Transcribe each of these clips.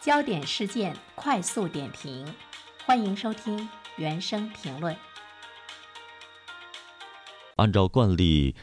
焦点事件快速点评，欢迎收听原声评论。按照惯例，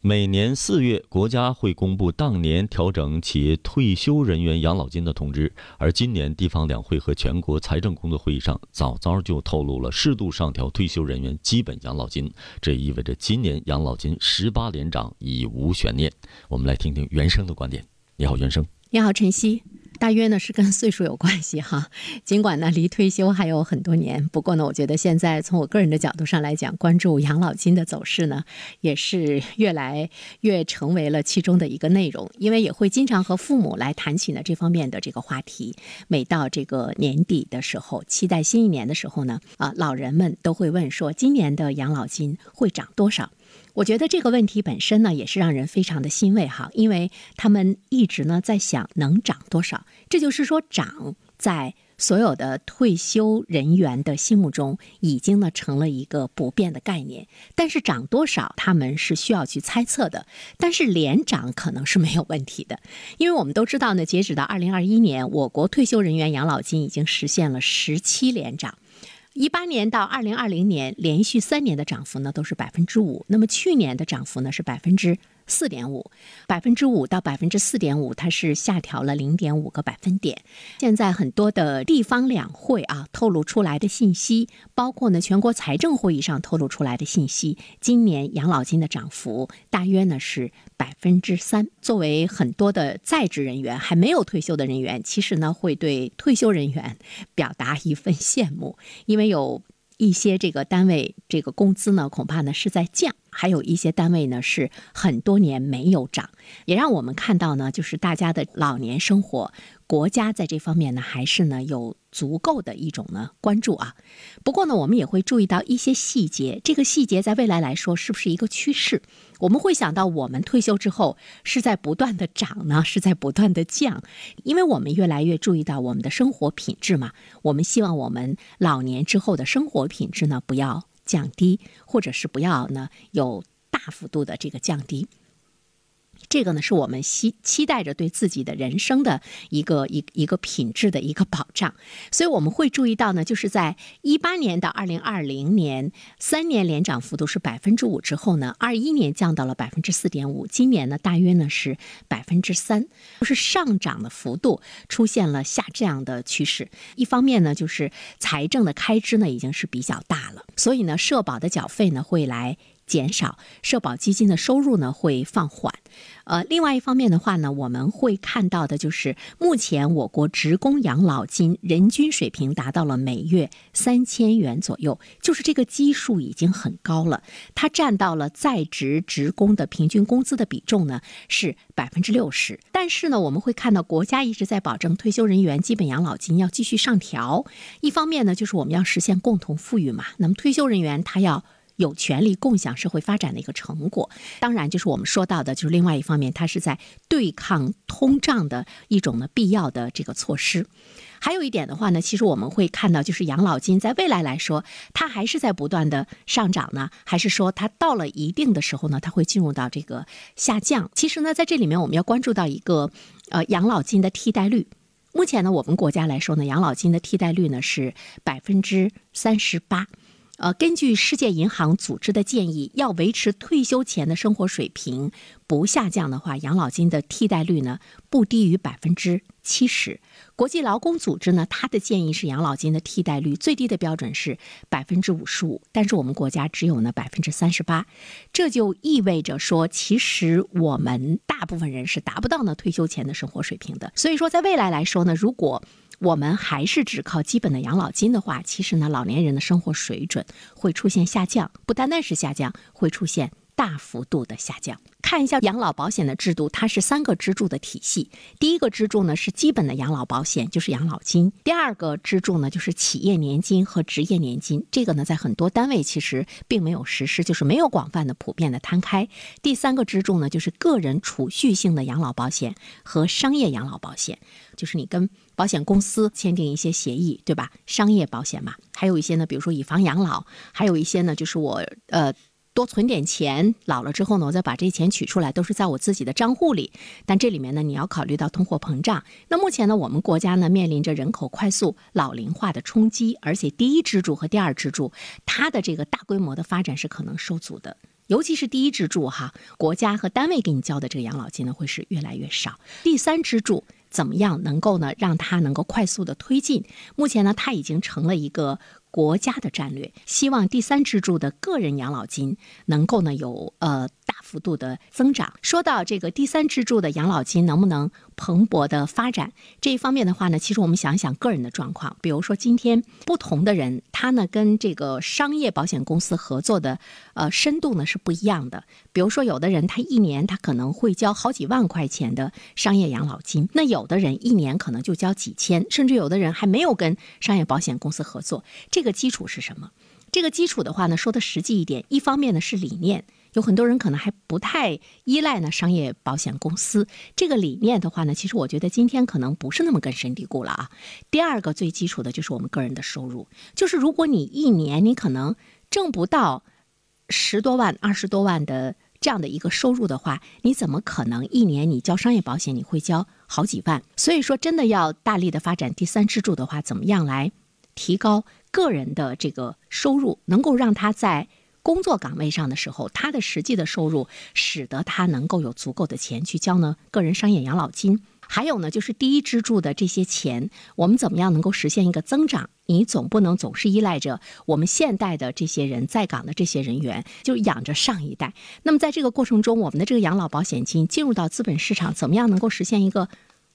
每年四月，国家会公布当年调整企业退休人员养老金的通知。而今年地方两会和全国财政工作会议上，早早就透露了适度上调退休人员基本养老金。这意味着今年养老金十八连涨已无悬念。我们来听听原生的观点。你好，原生。你好，晨曦。大约呢是跟岁数有关系哈，尽管呢离退休还有很多年，不过呢，我觉得现在从我个人的角度上来讲，关注养老金的走势呢，也是越来越成为了其中的一个内容，因为也会经常和父母来谈起呢这方面的这个话题。每到这个年底的时候，期待新一年的时候呢，啊，老人们都会问说，今年的养老金会涨多少？我觉得这个问题本身呢，也是让人非常的欣慰哈，因为他们一直呢在想能涨多少。这就是说，涨在所有的退休人员的心目中已经呢成了一个不变的概念。但是涨多少，他们是需要去猜测的。但是连涨可能是没有问题的，因为我们都知道呢，截止到二零二一年，我国退休人员养老金已经实现了十七连涨。一八年到二零二零年，连续三年的涨幅呢都是百分之五。那么去年的涨幅呢是百分之。四点五，百分之五到百分之四点五，它是下调了零点五个百分点。现在很多的地方两会啊透露出来的信息，包括呢全国财政会议上透露出来的信息，今年养老金的涨幅大约呢是百分之三。作为很多的在职人员，还没有退休的人员，其实呢会对退休人员表达一份羡慕，因为有。一些这个单位这个工资呢，恐怕呢是在降；还有一些单位呢是很多年没有涨，也让我们看到呢，就是大家的老年生活。国家在这方面呢，还是呢有足够的一种呢关注啊。不过呢，我们也会注意到一些细节，这个细节在未来来说是不是一个趋势？我们会想到，我们退休之后是在不断的涨呢，是在不断的降，因为我们越来越注意到我们的生活品质嘛。我们希望我们老年之后的生活品质呢不要降低，或者是不要呢有大幅度的这个降低。这个呢，是我们期期待着对自己的人生的一个一一个品质的一个保障，所以我们会注意到呢，就是在一八年到二零二零年三年连涨幅度是百分之五之后呢，二一年降到了百分之四点五，今年呢大约呢是百分之三，就是上涨的幅度出现了下降的趋势。一方面呢，就是财政的开支呢已经是比较大了，所以呢，社保的缴费呢会来。减少社保基金的收入呢会放缓，呃，另外一方面的话呢，我们会看到的就是目前我国职工养老金人均水平达到了每月三千元左右，就是这个基数已经很高了，它占到了在职职工的平均工资的比重呢是百分之六十。但是呢，我们会看到国家一直在保证退休人员基本养老金要继续上调，一方面呢就是我们要实现共同富裕嘛，那么退休人员他要。有权利共享社会发展的一个成果，当然就是我们说到的，就是另外一方面，它是在对抗通胀的一种呢必要的这个措施。还有一点的话呢，其实我们会看到，就是养老金在未来来说，它还是在不断的上涨呢，还是说它到了一定的时候呢，它会进入到这个下降？其实呢，在这里面我们要关注到一个呃养老金的替代率。目前呢，我们国家来说呢，养老金的替代率呢是百分之三十八。呃，根据世界银行组织的建议，要维持退休前的生活水平不下降的话，养老金的替代率呢不低于百分之七十。国际劳工组织呢，它的建议是养老金的替代率最低的标准是百分之五十五，但是我们国家只有呢百分之三十八，这就意味着说，其实我们大部分人是达不到呢退休前的生活水平的。所以说，在未来来说呢，如果我们还是只靠基本的养老金的话，其实呢，老年人的生活水准会出现下降，不单单是下降，会出现大幅度的下降。看一下养老保险的制度，它是三个支柱的体系。第一个支柱呢是基本的养老保险，就是养老金；第二个支柱呢就是企业年金和职业年金，这个呢在很多单位其实并没有实施，就是没有广泛的、普遍的摊开。第三个支柱呢就是个人储蓄性的养老保险和商业养老保险，就是你跟保险公司签订一些协议，对吧？商业保险嘛，还有一些呢，比如说以房养老，还有一些呢就是我呃。多存点钱，老了之后呢，我再把这些钱取出来，都是在我自己的账户里。但这里面呢，你要考虑到通货膨胀。那目前呢，我们国家呢面临着人口快速老龄化的冲击，而且第一支柱和第二支柱它的这个大规模的发展是可能受阻的。尤其是第一支柱哈，国家和单位给你交的这个养老金呢，会是越来越少。第三支柱怎么样能够呢，让它能够快速的推进？目前呢，它已经成了一个。国家的战略，希望第三支柱的个人养老金能够呢有呃大幅度的增长。说到这个第三支柱的养老金能不能蓬勃的发展这一方面的话呢，其实我们想想个人的状况，比如说今天不同的人，他呢跟这个商业保险公司合作的呃深度呢是不一样的。比如说有的人他一年他可能会交好几万块钱的商业养老金，那有的人一年可能就交几千，甚至有的人还没有跟商业保险公司合作这。这个基础是什么？这个基础的话呢，说的实际一点，一方面呢是理念，有很多人可能还不太依赖呢商业保险公司。这个理念的话呢，其实我觉得今天可能不是那么根深蒂固了啊。第二个最基础的就是我们个人的收入，就是如果你一年你可能挣不到十多万、二十多万的这样的一个收入的话，你怎么可能一年你交商业保险你会交好几万？所以说，真的要大力的发展第三支柱的话，怎么样来提高？个人的这个收入能够让他在工作岗位上的时候，他的实际的收入使得他能够有足够的钱去交呢个人商业养老金。还有呢，就是第一支柱的这些钱，我们怎么样能够实现一个增长？你总不能总是依赖着我们现代的这些人在岗的这些人员，就养着上一代。那么在这个过程中，我们的这个养老保险金进入到资本市场，怎么样能够实现一个？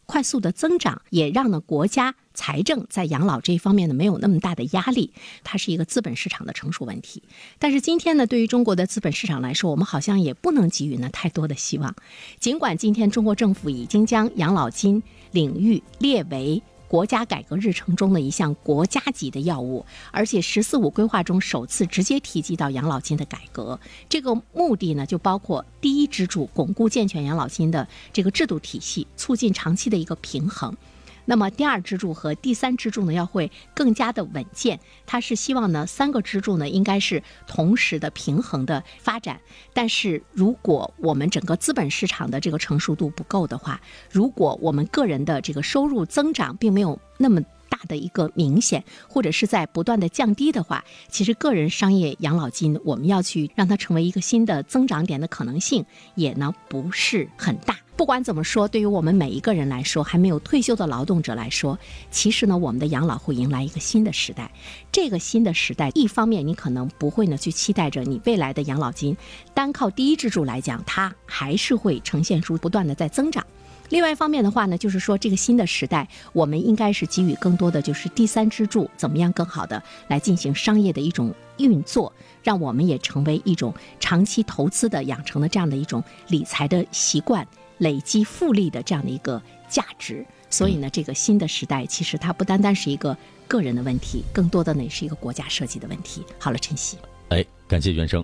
快速的增长也让呢国家财政在养老这一方面呢没有那么大的压力，它是一个资本市场的成熟问题。但是今天呢，对于中国的资本市场来说，我们好像也不能给予呢太多的希望。尽管今天中国政府已经将养老金领域列为。国家改革日程中的一项国家级的药物，而且“十四五”规划中首次直接提及到养老金的改革。这个目的呢，就包括第一支柱巩固健全养老金的这个制度体系，促进长期的一个平衡。那么第二支柱和第三支柱呢，要会更加的稳健。它是希望呢，三个支柱呢应该是同时的平衡的发展。但是如果我们整个资本市场的这个成熟度不够的话，如果我们个人的这个收入增长并没有那么大的一个明显，或者是在不断的降低的话，其实个人商业养老金我们要去让它成为一个新的增长点的可能性也呢不是很大。不管怎么说，对于我们每一个人来说，还没有退休的劳动者来说，其实呢，我们的养老会迎来一个新的时代。这个新的时代，一方面你可能不会呢去期待着你未来的养老金单靠第一支柱来讲，它还是会呈现出不断的在增长。另外一方面的话呢，就是说这个新的时代，我们应该是给予更多的就是第三支柱，怎么样更好的来进行商业的一种运作，让我们也成为一种长期投资的养成的这样的一种理财的习惯。累积复利的这样的一个价值，所以呢，这个新的时代其实它不单单是一个个人的问题，更多的呢也是一个国家设计的问题。好了，晨曦，哎，感谢原生。